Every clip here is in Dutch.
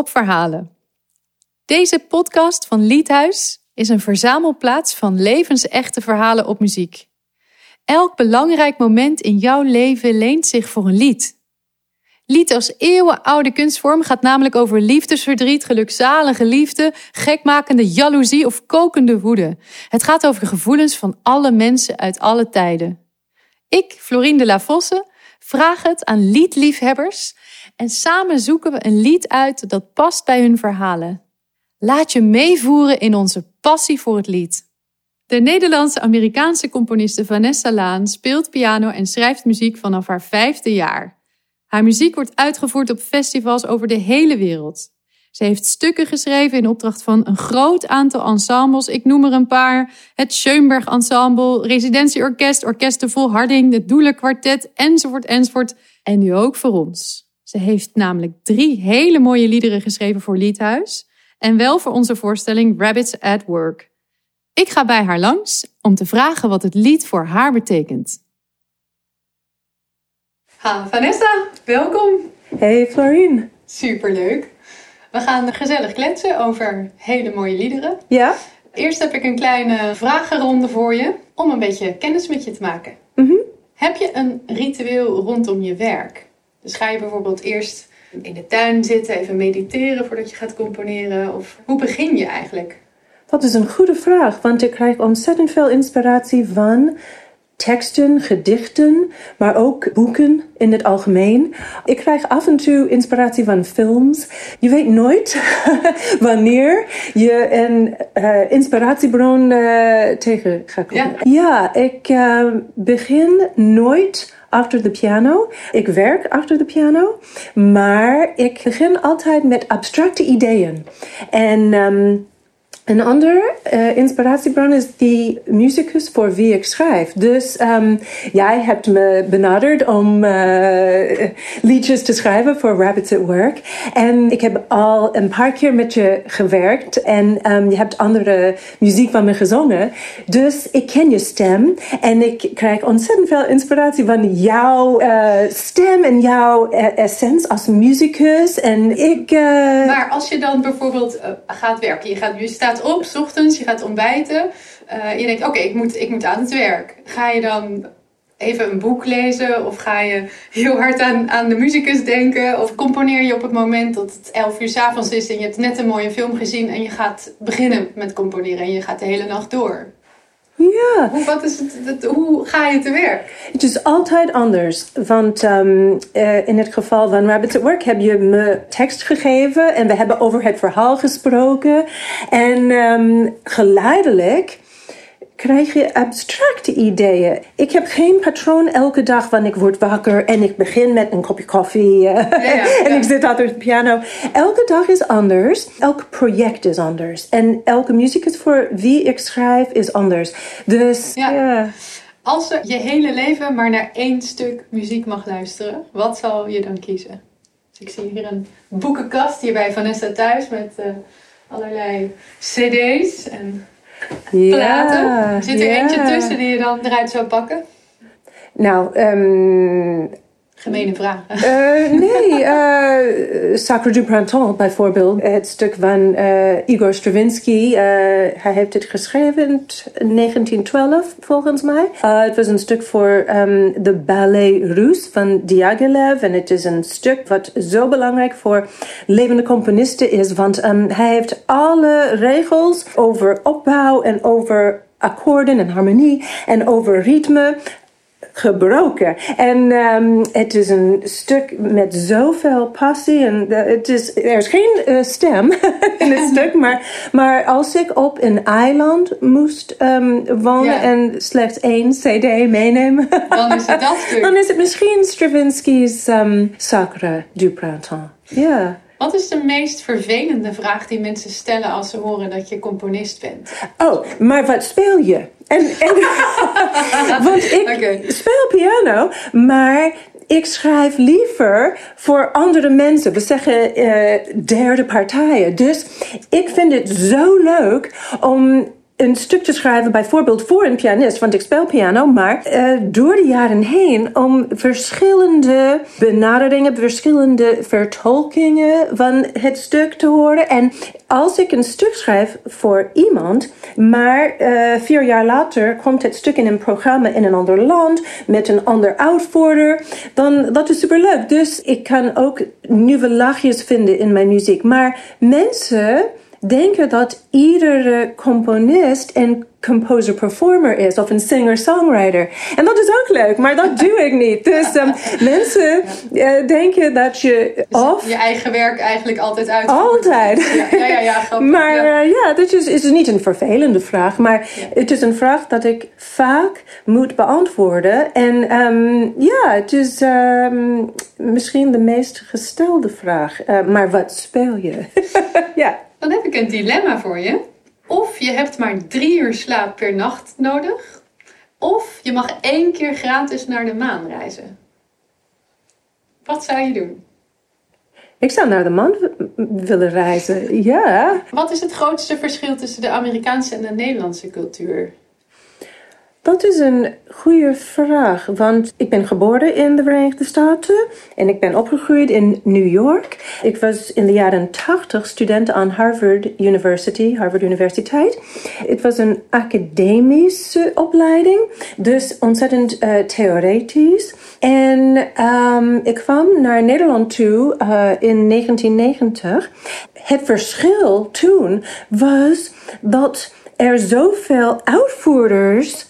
Op verhalen. Deze podcast van Liedhuis is een verzamelplaats van levensechte verhalen op muziek. Elk belangrijk moment in jouw leven leent zich voor een lied. Lied als eeuwenoude kunstvorm gaat namelijk over liefdesverdriet, gelukzalige liefde, gekmakende jaloezie of kokende woede. Het gaat over gevoelens van alle mensen uit alle tijden. Ik, Florine de la Fosse, vraag het aan liedliefhebbers en samen zoeken we een lied uit dat past bij hun verhalen. Laat je meevoeren in onze passie voor het lied. De Nederlandse-Amerikaanse componiste Vanessa Laan speelt piano en schrijft muziek vanaf haar vijfde jaar. Haar muziek wordt uitgevoerd op festivals over de hele wereld. Ze heeft stukken geschreven in opdracht van een groot aantal ensembles. Ik noem er een paar. Het Schoenberg Ensemble, Residentieorkest, Orkest de Volharding, het Doelen Kwartet, enzovoort, enzovoort. En nu ook voor ons. Ze heeft namelijk drie hele mooie liederen geschreven voor Liedhuis. En wel voor onze voorstelling Rabbits at Work. Ik ga bij haar langs om te vragen wat het lied voor haar betekent. Ha, Vanessa, welkom. Hey Florine. Superleuk. We gaan gezellig kletsen over hele mooie liederen. Ja? Eerst heb ik een kleine vragenronde voor je om een beetje kennis met je te maken. Mhm. Heb je een ritueel rondom je werk? Dus ga je bijvoorbeeld eerst in de tuin zitten, even mediteren voordat je gaat componeren? Of hoe begin je eigenlijk? Dat is een goede vraag, want ik krijg ontzettend veel inspiratie van teksten, gedichten, maar ook boeken in het algemeen. Ik krijg af en toe inspiratie van films. Je weet nooit wanneer je een uh, inspiratiebron uh, tegen gaat komen. Ja. ja, ik uh, begin nooit achter de piano. Ik werk achter de piano, maar ik begin altijd met abstracte ideeën. En um, een ander uh, inspiratiebron is die muzikus voor wie ik schrijf. Dus um, jij hebt me benaderd om uh, liedjes te schrijven voor Rabbits at Work. En ik heb al een paar keer met je gewerkt en um, je hebt andere muziek van me gezongen. Dus ik ken je stem en ik krijg ontzettend veel inspiratie van jouw uh, stem en jouw essentie als muzikus. En ik. maar als je dan bijvoorbeeld gaat werken, je, gaat, je op, s ochtends, je gaat ontbijten. Uh, je denkt, oké, ik, moet, ik moet aan het werk. Ga je dan even een boek lezen? Of ga je heel hard aan, aan de muzikus denken? Of componeer je op het moment dat het 11 uur s avonds is en je hebt net een mooie film gezien en je gaat beginnen met componeren en je gaat de hele nacht door? Ja. Hoe, wat is het, het, hoe ga je te werk? Het is altijd anders. Want um, uh, in het geval van Rabbits at Work heb je me tekst gegeven en we hebben over het verhaal gesproken. En um, geleidelijk krijg je abstracte ideeën. Ik heb geen patroon elke dag, want ik word wakker en ik begin met een kopje koffie ja, ja, en ik zit achter de piano. Elke dag is anders. Elk project is anders. En elke muzikus voor wie ik schrijf is anders. Dus Ja. Als je je hele leven maar naar één stuk muziek mag luisteren, wat zal je dan kiezen? Dus ik zie hier een boekenkast hier bij Vanessa thuis met uh, allerlei cd's en platen. Ja, Zit er ja. eentje tussen die je dan eruit zou pakken? Nou, ehm Gemene vraag. eh, nee, eh Sacre du Printemps bijvoorbeeld. Het stuk van eh, Igor Stravinsky. hij heeft het geschreven in t- 1912, volgens mij. Het was een stuk voor ehm, de Ballet Russe van Diaghilev. En het is een stuk wat zo belangrijk voor levende componisten is. Want ehm, hij heeft alle regels over opbouw en over akkoorden en harmonie en over ritme gebroken. En ehm, het is een stuk met zoveel passie. En eh, het is, er is geen eh, stem in het stuk. Maar, maar als ik op een eiland moest ehm, wonen Ja. en slechts één cd meenemen... Dan is het dat stuk. dan is het misschien Stravinsky's ehm, Sacre du Printemps. Ja. Wat is de meest vervelende vraag die mensen stellen als ze horen dat je componist bent? Oh, maar wat speel je? En, en, want ik speel piano, maar ik schrijf liever voor andere mensen. We zeggen eh, derde partijen. Dus ik vind het zo leuk om een stuk te schrijven, bijvoorbeeld voor een pianist, want ik speel piano, maar uh, door de jaren heen om verschillende benaderingen, verschillende vertolkingen van het stuk te horen. En als ik een stuk schrijf voor iemand, maar uh, vier jaar later komt het stuk in een programma in een ander land met een ander uitvoerder, dan dat is superleuk. Dus ik kan ook nieuwe laagjes vinden in mijn muziek. Maar mensen denken dat iedere componist een composer-performer is of een singer-songwriter. En dat is ook leuk, maar dat doe ik niet. Dus um, mensen uh, denken dat je dus of... Je eigen werk eigenlijk altijd uit. Altijd. Ja, ja, ja. ja grappig, maar ja, uh, ja dat is, is niet een vervelende vraag, maar het is een vraag dat ik vaak moet beantwoorden. En um, ja, het is um, misschien de meest gestelde vraag. Uh, maar wat speel je? ja. Dan heb ik een dilemma voor je. Of je hebt maar drie uur slaap per nacht nodig. Of je mag één keer gratis naar de maan reizen. Wat zou je doen? Ik zou naar de maan willen reizen, ja. Wat is het grootste verschil tussen de Amerikaanse en de Nederlandse cultuur? Dat is een goede vraag, want ik ben geboren in de Verenigde Staten en ik ben opgegroeid in New York. Ik was in de jaren 80 student aan Harvard University, Harvard Universiteit. Het was een academische opleiding, dus ontzettend uh, theoretisch. En um, ik kwam naar Nederland toe uh, in 1990. Het verschil toen was dat er zoveel uitvoerders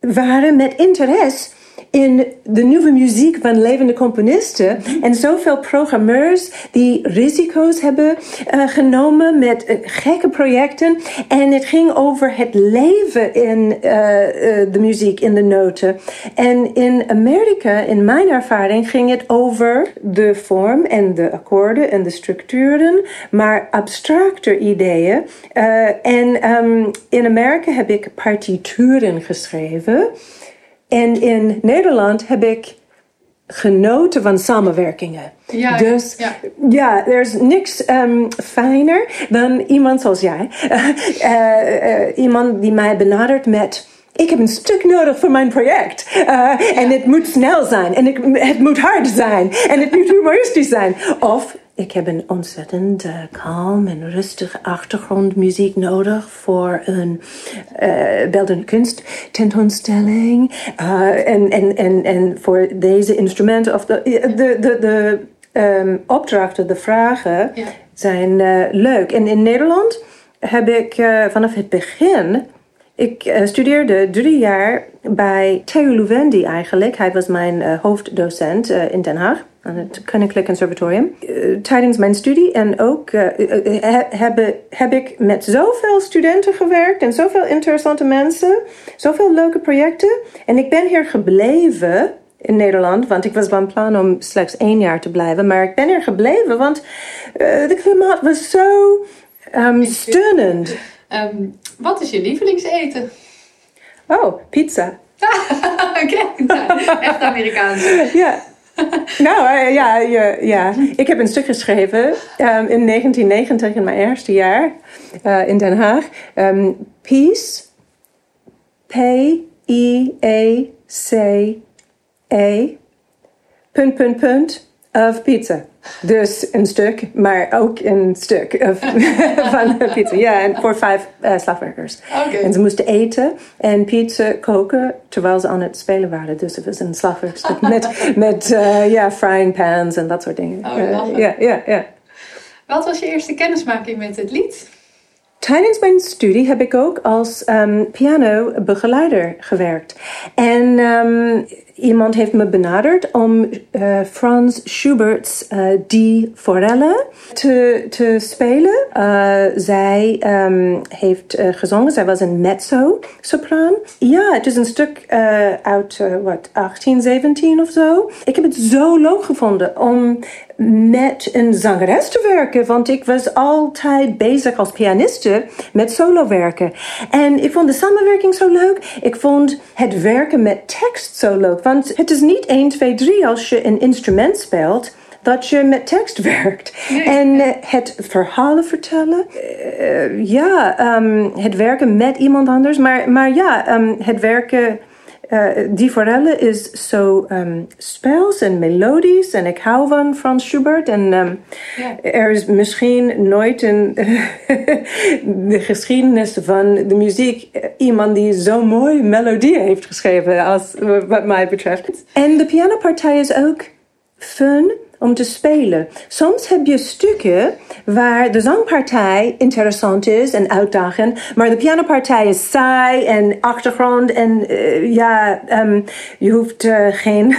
waren met interesse in de nieuwe muziek van levende componisten. En zoveel programmeurs die risico's hebben uh, genomen met uh, gekke projecten. En het ging over het leven in uh, de muziek, in de noten. En in Amerika, in mijn ervaring, ging het over de vorm en de akkoorden en de structuren, maar abstracter ideeën. en um, in Amerika heb ik partituren geschreven. En in Nederland heb ik genoten van samenwerkingen. Ja, dus ja, ja, er is niks um, fijner dan iemand zoals jij. Uh, uh, uh, iemand die mij benadert met ik heb een stuk nodig voor mijn project. Uh, ja. En het moet snel zijn. En ik, het moet hard zijn. En het moet humoristisch zijn. Of ik heb een ontzettend uh, kalm en rustig achtergrondmuziek nodig voor een uh, beeldende kunst tentoonstelling. Uh, en, en, en, en voor deze instrumenten of de, de, de, de um, opdrachten, de vragen ja. zijn leuk. En in Nederland heb ik vanaf het begin ik studeerde drie jaar bij Theo Louwendi eigenlijk. Hij was mijn hoofddocent in Den Haag aan het Koninklijk Conservatorium. tijdens mijn studie en ook heb, heb ik met zoveel studenten gewerkt en zoveel interessante mensen, zoveel leuke projecten. En ik ben hier gebleven in Nederland, want ik was van plan om slechts één jaar te blijven. Maar ik ben hier gebleven, want de klimaat was zo um, steunend. Um, wat is je lievelingseten? Oh, pizza. Kijk, nou, echt Amerikaans. ja. nou, uh, ja, ja, ja, ik heb een stuk geschreven um, in 1990, in mijn eerste jaar uh, in Den Haag. Um, peace, P-I-E-C-E, punt, punt, punt, of pizza. Dus een stuk, maar ook een stuk van pizza. Ja, en voor vijf uh, slagwerkers. Okay. En ze moesten eten en pizza koken terwijl ze aan het spelen waren. Dus het was een slagwerkstuk met, met uh, ja, frying pans en dat soort dingen. Oh, uh, ja, ja, ja. Wat was je eerste kennismaking met het lied? Tijdens mijn studie heb ik ook als um, pianobegeleider gewerkt. En um, iemand heeft me benaderd om uh, Franz Schubert's uh, Die Forelle te, te spelen. Uh, zij um, heeft gezongen, zij was een mezzo-sopraan. Ja, het is een stuk uit, wat, 1817 of zo. Ik heb het zo leuk gevonden om met een zangeres te werken, want ik was altijd bezig als pianiste met solo werken. En ik vond de samenwerking zo leuk. Ik vond het werken met tekst zo leuk, want het is niet 1, 2, 3 als je een instrument speelt. dat je met tekst werkt. en eh, het verhalen vertellen, eh, ja, ehm, het werken met iemand anders, maar, maar ja, ehm, het werken uh, die forelle is zo um, speels en melodisch. En ik hou van Frans Schubert. En um, er is misschien nooit in de geschiedenis van de muziek iemand die zo'n mooie melodie heeft geschreven, als wat mij betreft. En de pianopartij is ook fun om te spelen. Soms heb je stukken waar de zangpartij interessant is en uitdagend, maar de pianopartij is saai en achtergrond en uh, ja, um, je hoeft uh, geen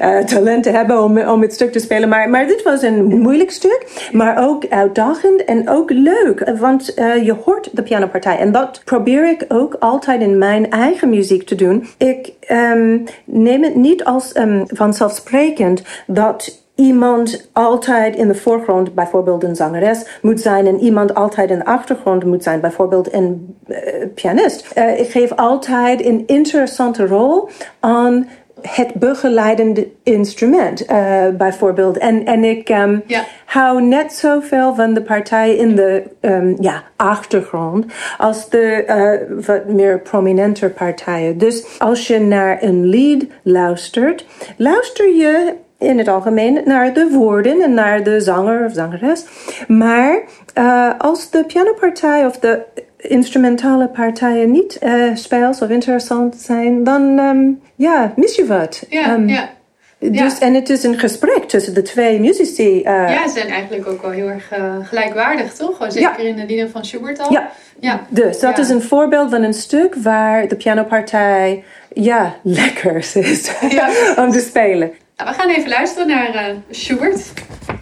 uh, talent te hebben om, om het stuk te spelen. Maar, maar dit was een moeilijk stuk, maar ook uitdagend en ook leuk, want je hoort de pianopartij. En dat probeer ik ook altijd in mijn eigen muziek te doen. Ik um, neem het niet als um, vanzelfsprekend dat iemand altijd in de voorgrond, bijvoorbeeld een zangeres, moet zijn en iemand altijd in de achtergrond moet zijn, bijvoorbeeld een uh, pianist. Uh, ik geef altijd een interessante rol aan het begeleidende instrument, uh, bijvoorbeeld. En, en ik um, ja. hou net zoveel van de partij in de um, ja, achtergrond als de uh, wat meer prominente partijen. Dus als je naar een lied luistert, luister je in het algemeen naar de woorden en naar de zanger of zangeres. Maar uh, als de pianopartij of de instrumentale partijen niet uh, speels of interessant zijn, dan um, ja, mis je wat. Ja, um, ja. Dus, En het is een gesprek tussen de twee muzici. Uh, ja, ze zijn eigenlijk ook wel heel erg uh, gelijkwaardig, toch? Zeker ja. in de lieden van Schubert al. Ja, ja. dus dat is een voorbeeld van een stuk waar de pianopartij ja, lekker is om te spelen. We gaan even luisteren naar uh, Schubert,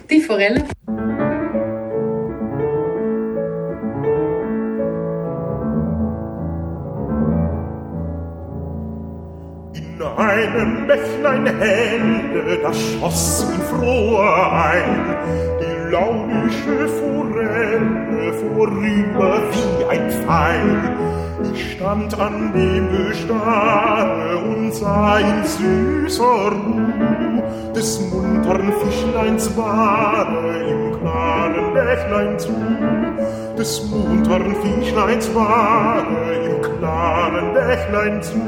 die forelle. In einem Bächlein helle, da schoss in froher ein die launische Forelle vorüber wie ein Pfeil. Ich stand an dem Gestarre und sah in süßer Ruh des muntern Fischleins Ware im klaren Bächlein zu. Des muntern Fischleins Ware im klaren Bächlein zu.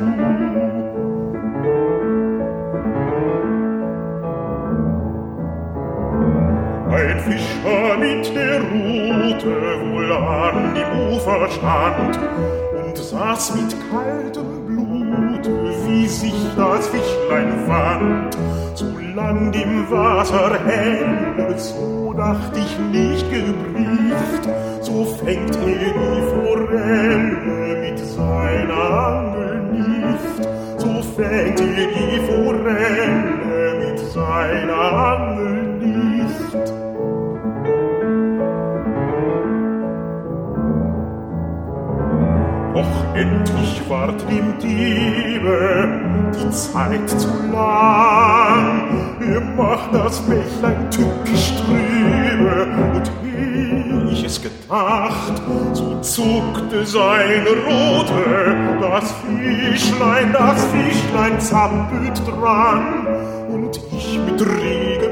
Ein Fischer mit der Rute wohl an die Ufer stand und saß mit kaltem Blut, wie sich das Fischlein fand. Zu Land im Wasser hell, so dacht ich nicht gebrieft, so fängt er die Forelle mit seiner Angel nicht, so fängt er die Forelle mit seiner Angel nicht. Endlich ward dem Diebe die Zeit zu lang. Er macht das Bächlein tückisch trübe und ehe ich es gedacht, so zuckte seine Rote, das Fischlein, das Fischlein zappelt dran und ich mit Blute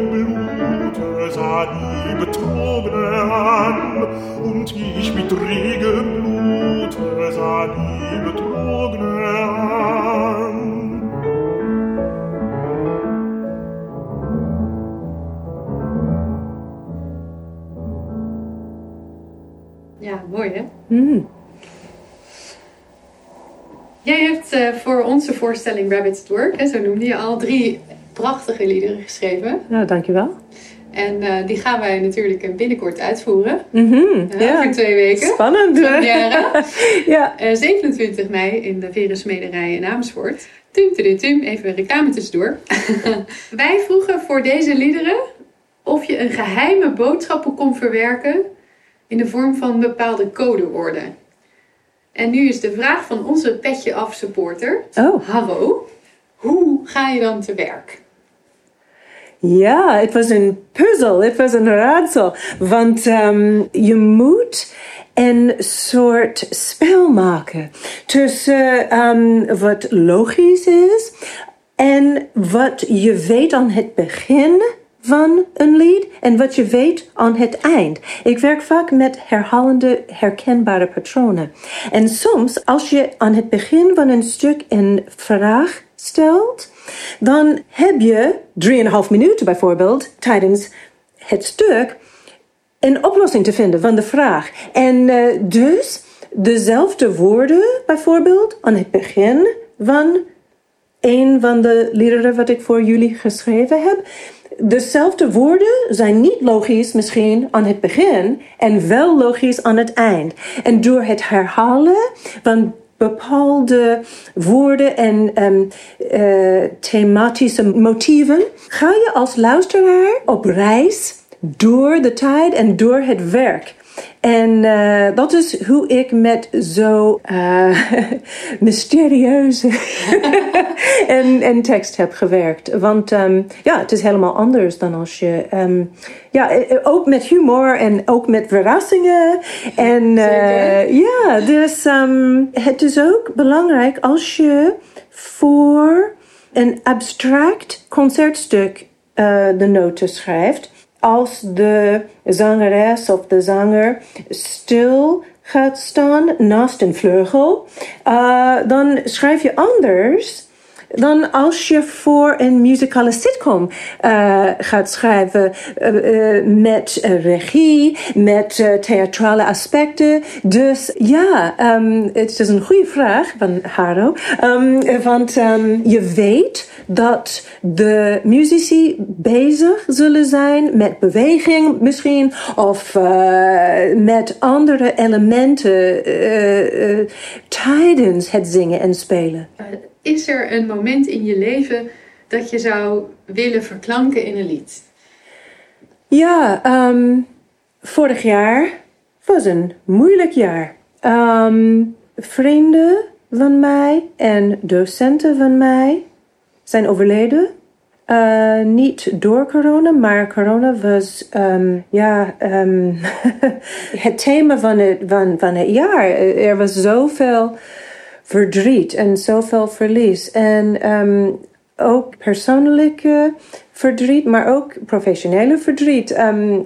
sah die Betrogene an und ich mit regem Blute sah die Betrogene an. Ja, mooi hè? Mm. Jij hebt uh, voor onze voorstelling Rabbit's Work, hè, zo noemde je al, drie prachtige liederen geschreven. Nou, dankjewel. En uh, die gaan wij natuurlijk binnenkort uitvoeren. Mm -hmm, uh, ja. Over twee weken. Spannend. ja. 27 mei in de Verensmederij in Amersfoort. Tum, tum, tum. Even reclame tussendoor. wij vroegen voor deze liederen of je een geheime boodschappen kon verwerken in de vorm van bepaalde codewoorden. En nu is de vraag van onze petje af supporter, oh. Harro. Hoe ga je dan te werk? Ja, het was een puzzel, het was een raadsel. Want um, je moet een soort spel maken tussen um, wat logisch is en wat je weet aan het begin van een lied en wat je weet aan het eind. Ik werk vaak met herhalende, herkenbare patronen. En soms, als je aan het begin van een stuk een vraag stelt, dan heb je drieënhalf minuten bijvoorbeeld tijdens het stuk een oplossing te vinden van de vraag. En uh, dus dezelfde woorden bijvoorbeeld aan het begin van een van de liederen wat ik voor jullie geschreven heb. Dezelfde woorden zijn niet logisch misschien aan het begin en wel logisch aan het eind. En door het herhalen van bepaalde woorden en um, uh, thematische motieven ga je als luisteraar op reis door de tijd en door het werk. En uh, dat is hoe ik met zo uh, mysterieuze en, en tekst heb gewerkt. Want um, ja, het is helemaal anders dan als je... Um, ja, eh, ook met humor en ook met verrassingen. En uh, ja, dus um, het is ook belangrijk als je voor een abstract concertstuk de noten schrijft als de zangeres of de zanger stil gaat staan naast een vleugel, uh, dan schrijf je anders dan als je voor een muzikale sitcom uh, gaat schrijven uh, met regie, met theatrale aspecten. Dus ja, um, het is een goede vraag van Haro. Um, want um, je weet dat de muzici bezig zullen zijn met beweging misschien of met andere elementen tijdens het zingen en spelen is er een moment in je leven dat je zou willen verklanken in een lied? Ja, um, vorig jaar was een moeilijk jaar. Um, vrienden van mij en docenten van mij zijn overleden. Uh, niet door corona, maar corona was um, ja, het thema van het, van, van het jaar. Er was zoveel verdriet en zoveel verlies. En um, ook persoonlijke verdriet, maar ook professionele verdriet. Um,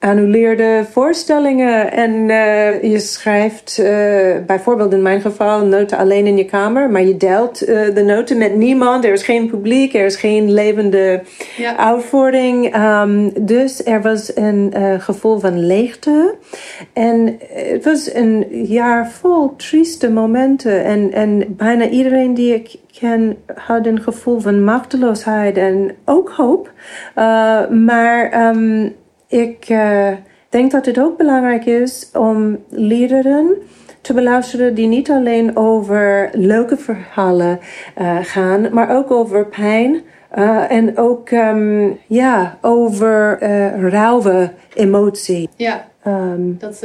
geannuleerde voorstellingen. En uh, je schrijft uh, bijvoorbeeld in mijn geval noten alleen in je kamer, maar je deelt uh, de noten met niemand. Er is geen publiek, er is geen levende ja. uitvoering. Um, dus er was een gevoel van leegte. En het was een jaar vol trieste momenten. En, en bijna iedereen die ik ken had een gevoel van machteloosheid en ook hoop. maar um, ik uh, denk dat het ook belangrijk is om liederen te beluisteren die niet alleen over leuke verhalen uh, gaan, maar ook over pijn. Uh, en ook um, ja, over rauwe emotie. Ja, um, dat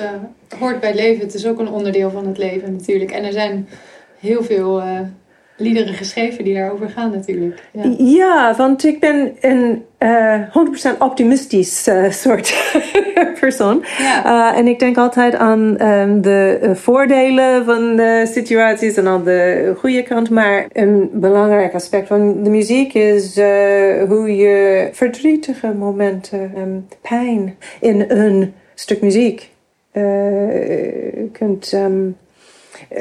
hoort bij het leven. Het is ook een onderdeel van het leven natuurlijk. En er zijn heel veel liederen geschreven die daarover gaan natuurlijk. Ja, ja want ik ben een uh, 100% optimistisch uh, soort persoon. Ja. Uh, en ik denk altijd aan um, de voordelen van de situaties en aan de goede kant. Maar een belangrijk aspect van de muziek is hoe je verdrietige momenten, um, pijn in een stuk muziek kunt... Um, eh,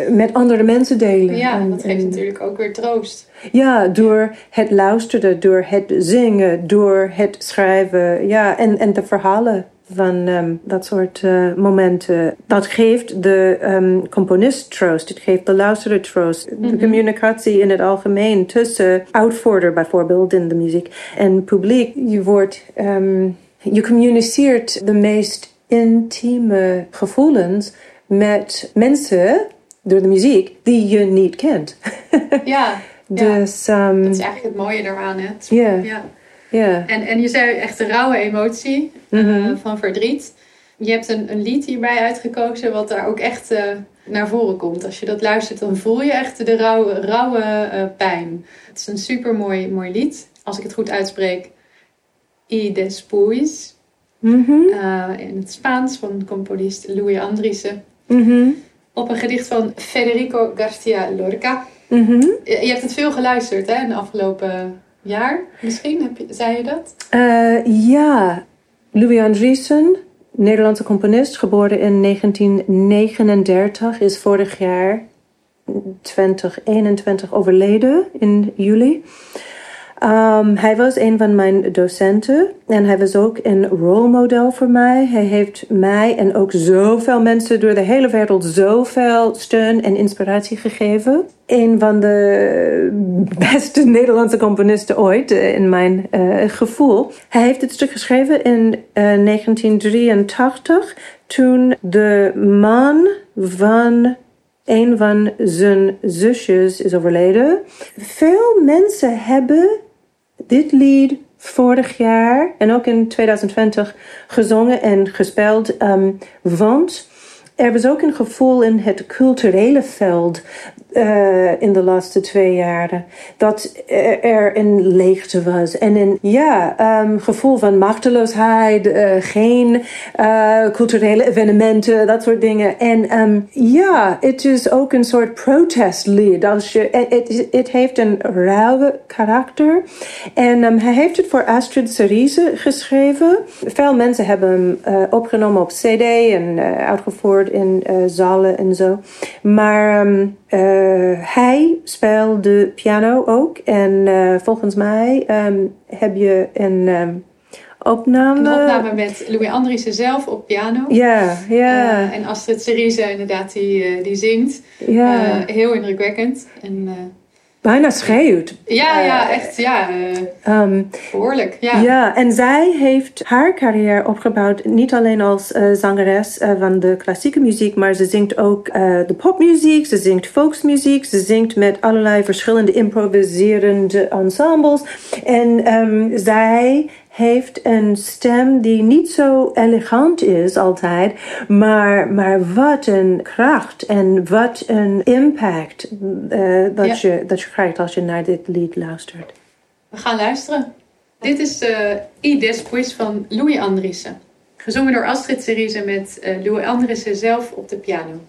met andere mensen delen. Ja, en, dat geeft natuurlijk ook weer troost. Ja, door het luisteren, door het zingen, door het schrijven. Ja, en, en de verhalen van um, dat soort uh, momenten. Dat geeft de um, componist troost. Het geeft de luisteraar troost. Mm -hmm. De communicatie in het algemeen tussen uitvoerder bijvoorbeeld in de muziek en publiek. Je wordt... Um, je communiceert de meest intieme gevoelens met mensen door de muziek die je niet kent. ja. dus, um, dat is eigenlijk het mooie daaraan, hè? Yeah. Ja. Ja. En, en je zei echt een rauwe emotie mm -hmm. uh, van verdriet. Je hebt een, een lied hierbij uitgekozen wat daar ook echt uh, naar voren komt. Als je dat luistert, dan voel je echt de rauwe, rauwe uh, pijn. Het is een super mooi, mooi lied. Als ik het goed uitspreek. Y después. Mm -hmm. in het Spaans van componist Louis Andriessen. Mm -hmm op een gedicht van Federico Garcia Lorca. Mm -hmm. Je hebt het veel geluisterd hè, in de afgelopen jaar misschien? Heb je, zei je dat? Uh, ja, Louis Andriessen, Nederlandse componist, geboren in 1939, is vorig jaar 2021 overleden in juli. Um, hij was een van mijn docenten en hij was ook een rolmodel voor mij. Hij heeft mij en ook zoveel mensen door de hele wereld zoveel steun en inspiratie gegeven. Een van de beste Nederlandse componisten ooit, uh, in mijn uh, gevoel. Hij heeft het stuk geschreven in uh, 1983, toen de man van een van zijn zusjes is overleden. Veel mensen hebben dit lied vorig jaar en ook in 2020 gezongen en gespeeld. Um, want er was ook een gevoel in het culturele veld uh, in de laatste twee jaren. Dat er een leegte was. En een ja, um, gevoel van machteloosheid. Uh, geen uh, culturele evenementen, dat soort dingen. En um, ja, het is ook een soort protestlied. Het, heeft een rauwe karakter. En um, hij heeft het voor Astrid Cerise geschreven. Veel mensen hebben hem opgenomen op cd en uitgevoerd in zalen en zo. Maar... Uh, hij speelde piano ook. En uh, volgens mij um, heb je een um, opname... Een opname met Louis Andriessen zelf op piano. Ja, ja. Uh, en Astrid Cerise inderdaad, die, die zingt. Ja. heel indrukwekkend. En, bijna schreeuwt. Ja, ja, echt, ja. Uh, um, behoorlijk, ja. Ja, en zij heeft haar carrière opgebouwd niet alleen als uh, zangeres uh, van de klassieke muziek, maar ze zingt ook de popmuziek, ze zingt folksmuziek, ze zingt met allerlei verschillende improviserende ensembles. En um, zij heeft een stem die niet zo elegant is altijd, maar, maar wat een kracht en wat een impact uh, dat, ja. je, dat je krijgt als je naar dit lied luistert. We gaan luisteren. Dit is de I Después van Louis Andriessen. Gezongen door Astrid Cerise met uh, Louis Andriessen zelf op de piano.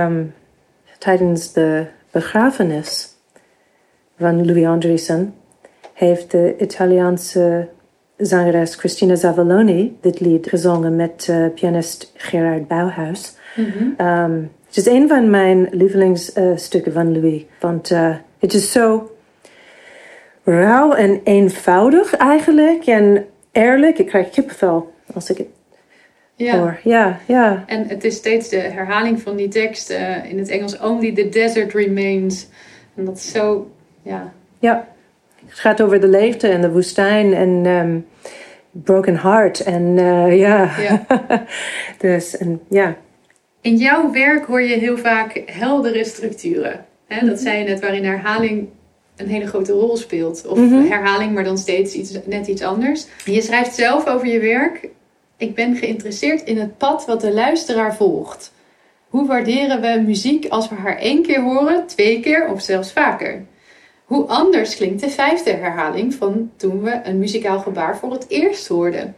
Um, tijdens de begrafenis van Louis Andriessen heeft de Italiaanse zangeres Christina Zavaloni dit lied gezongen met uh, pianist Gerard Bauhaus. Mm -hmm. um, het is een van mijn lievelingsstukken uh, van Louis, want uh, het is zo rauw en eenvoudig eigenlijk en eerlijk. Ik krijg kippenvel als ik het ja. Ja, ja. En het is steeds de herhaling van die tekst in het Engels: Only the desert remains. En dat is zo, ja. Ja. Het gaat over de leegte en de woestijn en um, broken heart. En uh, ja, ja. dus en, ja. In jouw werk hoor je heel vaak heldere structuren. Hè? Dat mhm. zei je net, waarin herhaling een hele grote rol speelt. Of mhm. herhaling, maar dan steeds iets, net iets anders. Je schrijft zelf over je werk. Ik ben geïnteresseerd in het pad wat de luisteraar volgt. Hoe waarderen we muziek als we haar één keer horen, twee keer of zelfs vaker? Hoe anders klinkt de vijfde herhaling van toen we een muzikaal gebaar voor het eerst hoorden?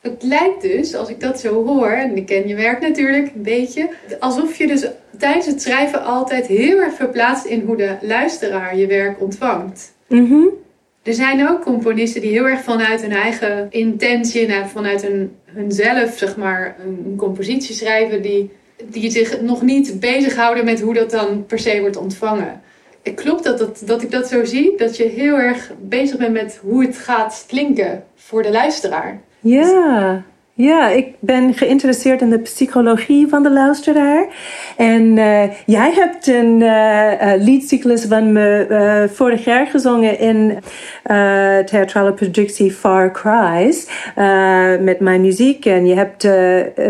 Het lijkt dus, als ik dat zo hoor, en ik ken je werk natuurlijk een beetje, alsof je dus tijdens het schrijven altijd heel erg verplaatst in hoe de luisteraar je werk ontvangt. Mm Er zijn ook componisten die heel erg vanuit hun eigen intentie en vanuit hun, hunzelf, zeg maar, een, compositie schrijven die, die zich nog niet bezighouden met hoe dat dan per se wordt ontvangen klopt dat, dat, dat ik dat zo zie? Dat je heel erg bezig bent met hoe het gaat klinken voor de luisteraar? Ja, ja, ik ben geïnteresseerd in de psychologie van de luisteraar. En uh, jij hebt een uh, liedcyclus van me vorig jaar gezongen in theatrale productie Far Cries met mijn muziek. En je hebt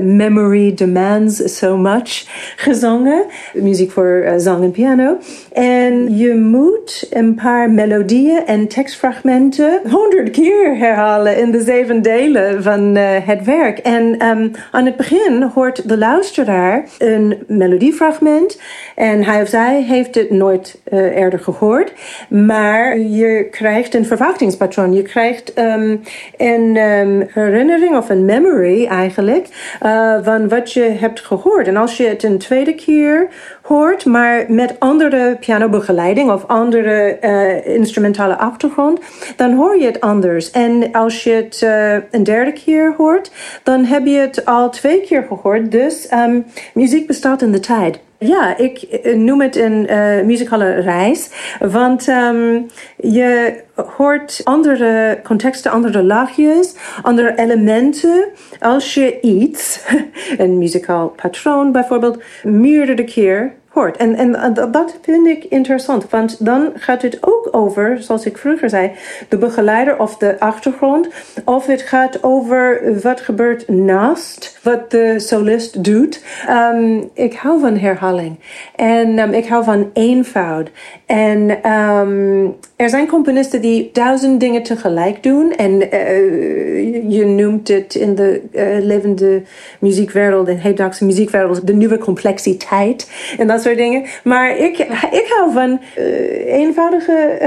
Memory Demands So Much gezongen, muziek voor zang en piano. En je moet een paar melodieën en tekstfragmenten honderd keer herhalen in de zeven delen van het werk. En um, aan het begin hoort de luisteraar een melodiefragment. En hij of zij heeft het nooit uh, eerder gehoord. Maar je krijgt een verwachtingspatroon. Je krijgt um, een um, herinnering of een memory eigenlijk uh, van wat je hebt gehoord. En als je het een tweede keer hoort, maar met andere pianobegeleiding of andere uh, instrumentale achtergrond, dan hoor je het anders. En als je het uh, een derde keer hoort, dan heb je het al twee keer gehoord. Dus um, muziek bestaat in de tijd. Ja, ik eh, noem het een muzikale reis, want um, je hoort andere contexten, andere laagjes, andere elementen. Als je iets, een muzikaal patroon bijvoorbeeld, meerdere keer En, en dat vind ik interessant, want dan gaat het ook over, zoals ik vroeger zei, de begeleider of de achtergrond. Of het gaat over wat gebeurt naast wat de solist doet. Um, ik hou van herhaling en um, ik hou van eenvoud. En um, er zijn componisten die duizend dingen tegelijk doen. En uh, je noemt het in de uh, levende muziekwereld, in hedendaagse muziekwereld, de nieuwe complexiteit en dat soort dingen. Maar ik, ik hou van uh, eenvoudige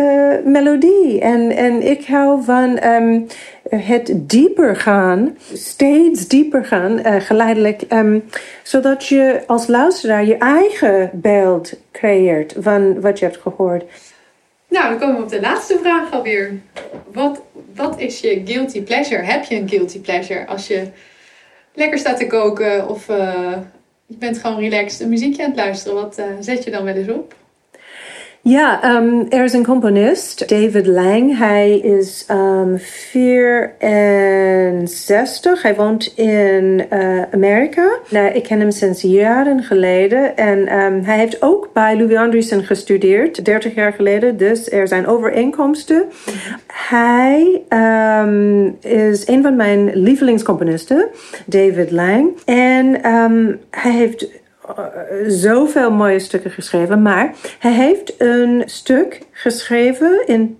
melodie. En, en ik hou van um, het dieper gaan, steeds dieper gaan, geleidelijk. Um, zodat je als luisteraar je eigen beeld creëert van wat je hebt gehoord. Nou, dan komen we op de laatste vraag alweer. Wat, wat is je guilty pleasure? Heb je een guilty pleasure als je lekker staat te koken of uh, je bent gewoon relaxed een muziekje aan het luisteren? Wat uh, zet je dan wel eens op? Ja, um, er is een componist, David Lang. Hij is um, 64. Hij woont in uh, Amerika. Nou, ik ken hem sinds jaren geleden. En um, hij heeft ook bij Louis Andriessen gestudeerd, 30 jaar geleden. Dus er zijn overeenkomsten. Hij is een van mijn lievelingscomponisten, David Lang. En hij heeft zoveel mooie stukken geschreven. Maar hij heeft een stuk geschreven in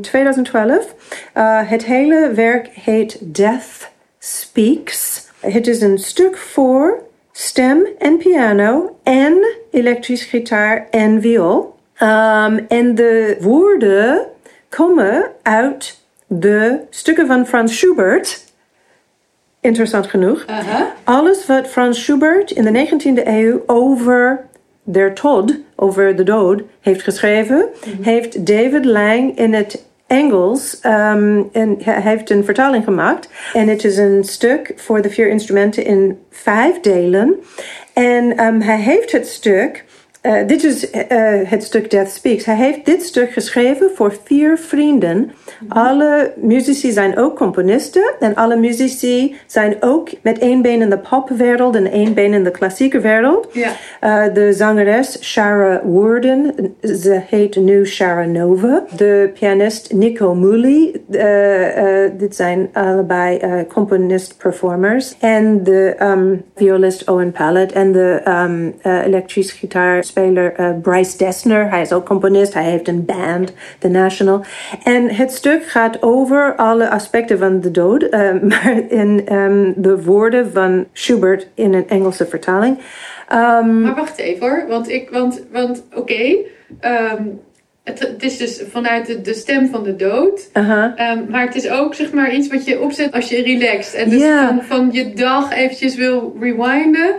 2012. Uh, het hele werk heet Death Speaks. Het is een stuk voor stem en piano en elektrische gitaar en viool. Um, en de woorden komen uit de stukken van Franz Schubert interessant genoeg. Aha. Alles wat Frans Schubert in de 19e eeuw over der Tod, over de dood, heeft geschreven, heeft David Lang in het Engels, ehm, en hij heeft een vertaling gemaakt. En het is een stuk voor de vier instrumenten in vijf delen. En ehm, hij heeft het stuk eh, dit is eh, het stuk Death Speaks. Hij heeft dit stuk geschreven voor vier vrienden. Alle muzici zijn ook componisten. En alle muzici zijn ook met één been in de popwereld en één been in de klassieke wereld. Ja. Eh, de zangeres Shara Worden, ze heet nu Shara Nova. De pianist Nico Mooley, dit zijn allebei componist-performers. En de um, violist Owen Pallet en de um, elektrische gitaar speler uh, Bryce Dessner. Hij is ook componist. Hij heeft een band, The National. En het stuk gaat over alle aspecten van de dood, uh, maar in um, de woorden van Schubert in een Engelse vertaling. Um, Maar wacht even hoor, want, ik, want, want oké, ehm, het, het is dus vanuit de, de stem van de dood. Ehm, maar het is ook zeg maar iets wat je opzet als je relaxt. En dus van, van je dag eventjes wil rewinden.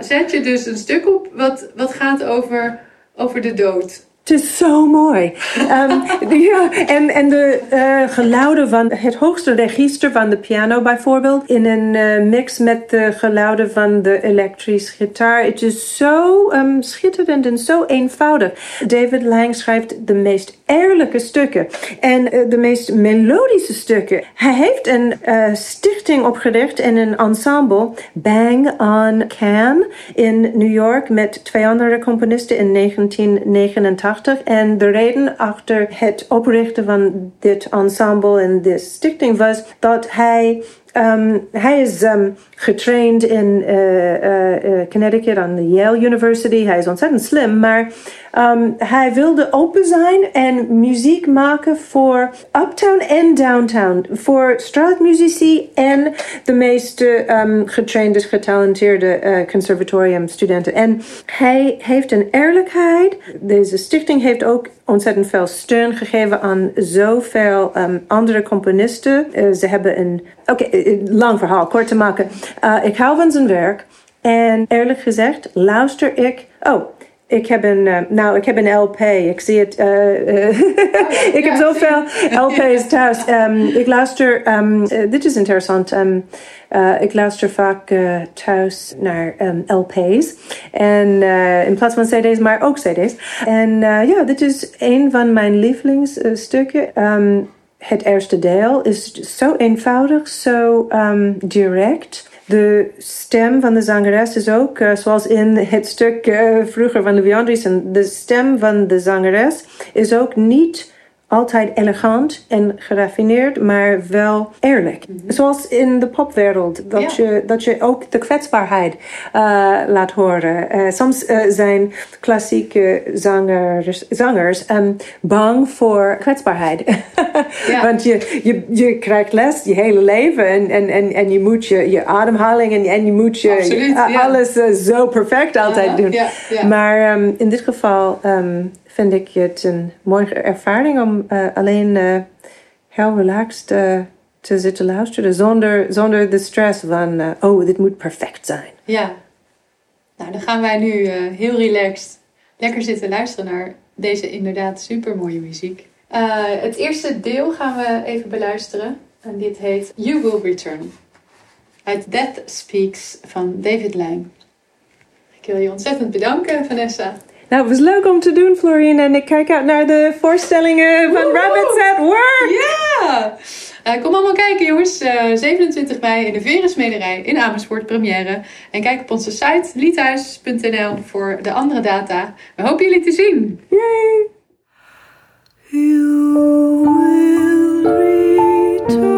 Zet je dus een stuk op wat, wat gaat over, over de dood. Het is zo mooi. Ehm, ja, en, en de eh, geluiden van het hoogste register van de piano bijvoorbeeld, in een eh, mix met de geluiden van de elektrische gitaar. Het is zo ehm, schitterend en zo eenvoudig. David Lang schrijft de meest eerlijke stukken en eh, de meest melodische stukken. Hij heeft een stichting opgericht en een ensemble, Bang on Can, in New York met twee andere componisten in 1989. En de reden achter het oprichten van dit ensemble en deze stichting was dat hij Um, hij is um, getraind in uh, uh, uh, Connecticut aan de Yale University. Hij is ontzettend slim, maar um, hij wilde open zijn en muziek maken voor uptown en downtown. Voor straatmuzici en de meeste getrainde, getalenteerde uh, conservatoriumstudenten. En hij heeft een eerlijkheid. Deze stichting heeft ook ontzettend veel steun gegeven aan zoveel andere componisten. Ze hebben een. Oké, lang verhaal, kort te maken. Uh, ik hou van zijn werk. En eerlijk gezegd, luister ik. Oh. Ik heb een, uh, nou, ik heb een LP. Ik zie het. Uh, ik heb zoveel LP's thuis. Um, ik luister. Um, dit is interessant. Um, ik luister vaak thuis naar LP's. En in plaats van CD's, maar ook CD's. En ja, dit is een van mijn lievelingsstukken. Het eerste deel is zo eenvoudig, zo direct. De stem van de zangeres is ook, uh, zoals in het stuk uh, vroeger van Louis Andriessen, de stem van de zangeres is ook niet altijd elegant en geraffineerd, maar wel eerlijk. Mm -hmm. Zoals in de popwereld, dat, ja. je, dat je ook de kwetsbaarheid uh, laat horen. soms zijn klassieke zangers, zangers um, bang voor kwetsbaarheid. ja. Want je, je, je krijgt les je hele leven en, en, en, en je moet je, je ademhaling en, en je moet je Absoluut, ja. alles zo perfect altijd doen. Maar um, in dit geval um, vind ik het een mooie ervaring om uh, alleen uh, heel relaxed uh, te zitten luisteren. Zonder, zonder de stress van, oh, dit moet perfect zijn. Ja. Nou, dan gaan wij nu heel relaxed lekker zitten luisteren naar deze inderdaad super mooie muziek. het eerste deel gaan we even beluisteren. En dit heet You Will Return. Uit Death Speaks van David Lang. Ik wil je ontzettend bedanken, Vanessa. Nou, het was leuk om te doen, Florine. En ik kijk uit naar de voorstellingen van Woehoe! Rabbits at Work. Ja! Uh, kom allemaal kijken, jongens. Uh, 27 mei in de Verensmederij in Amersfoort première. En kijk op onze site liedhuis.nl voor de andere data. We hopen jullie te zien. Yay! You will return,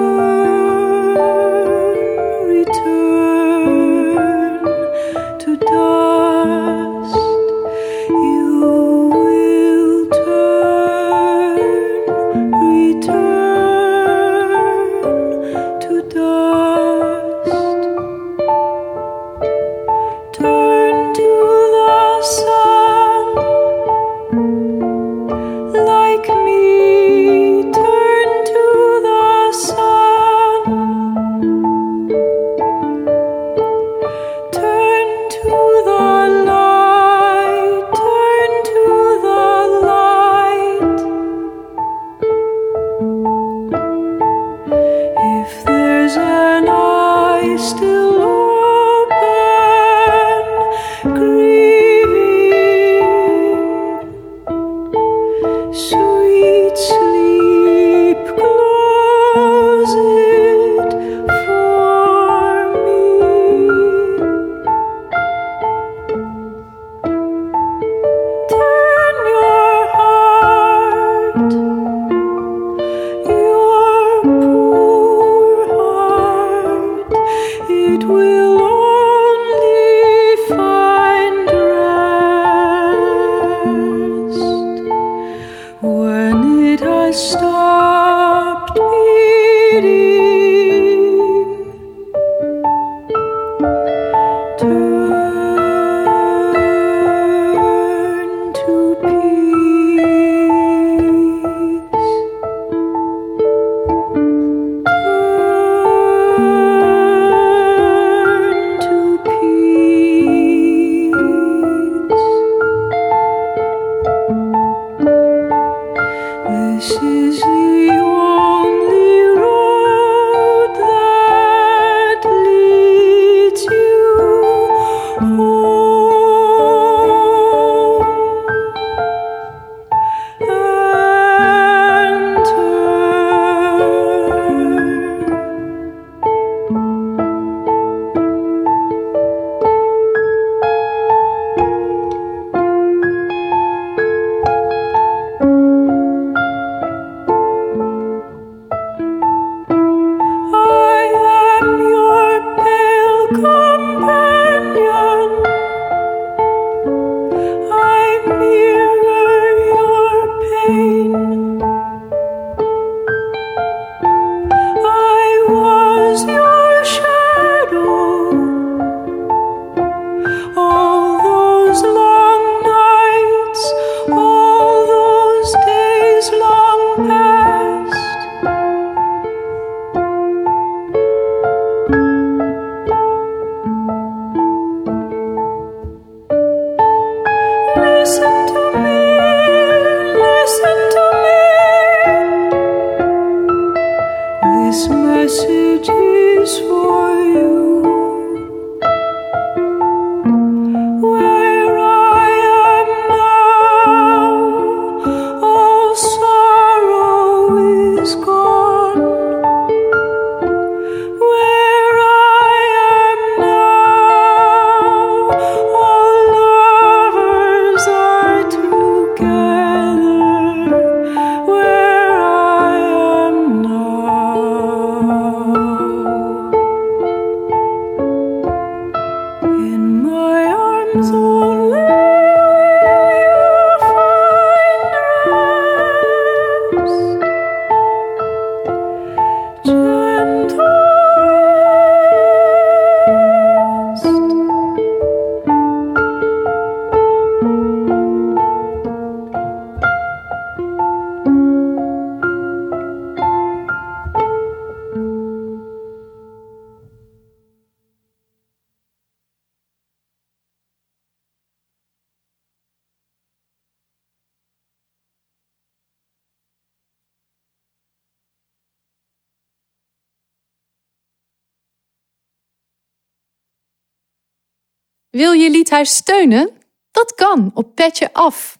Wil je Liedhuis steunen? Dat kan op Petje Af.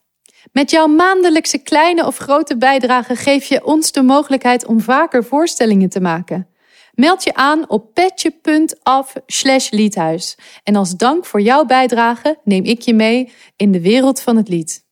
Met jouw maandelijkse kleine of grote bijdrage geef je ons de mogelijkheid om vaker voorstellingen te maken. Meld je aan op petje.af liedhuis. En als dank voor jouw bijdrage neem ik je mee in de wereld van het lied.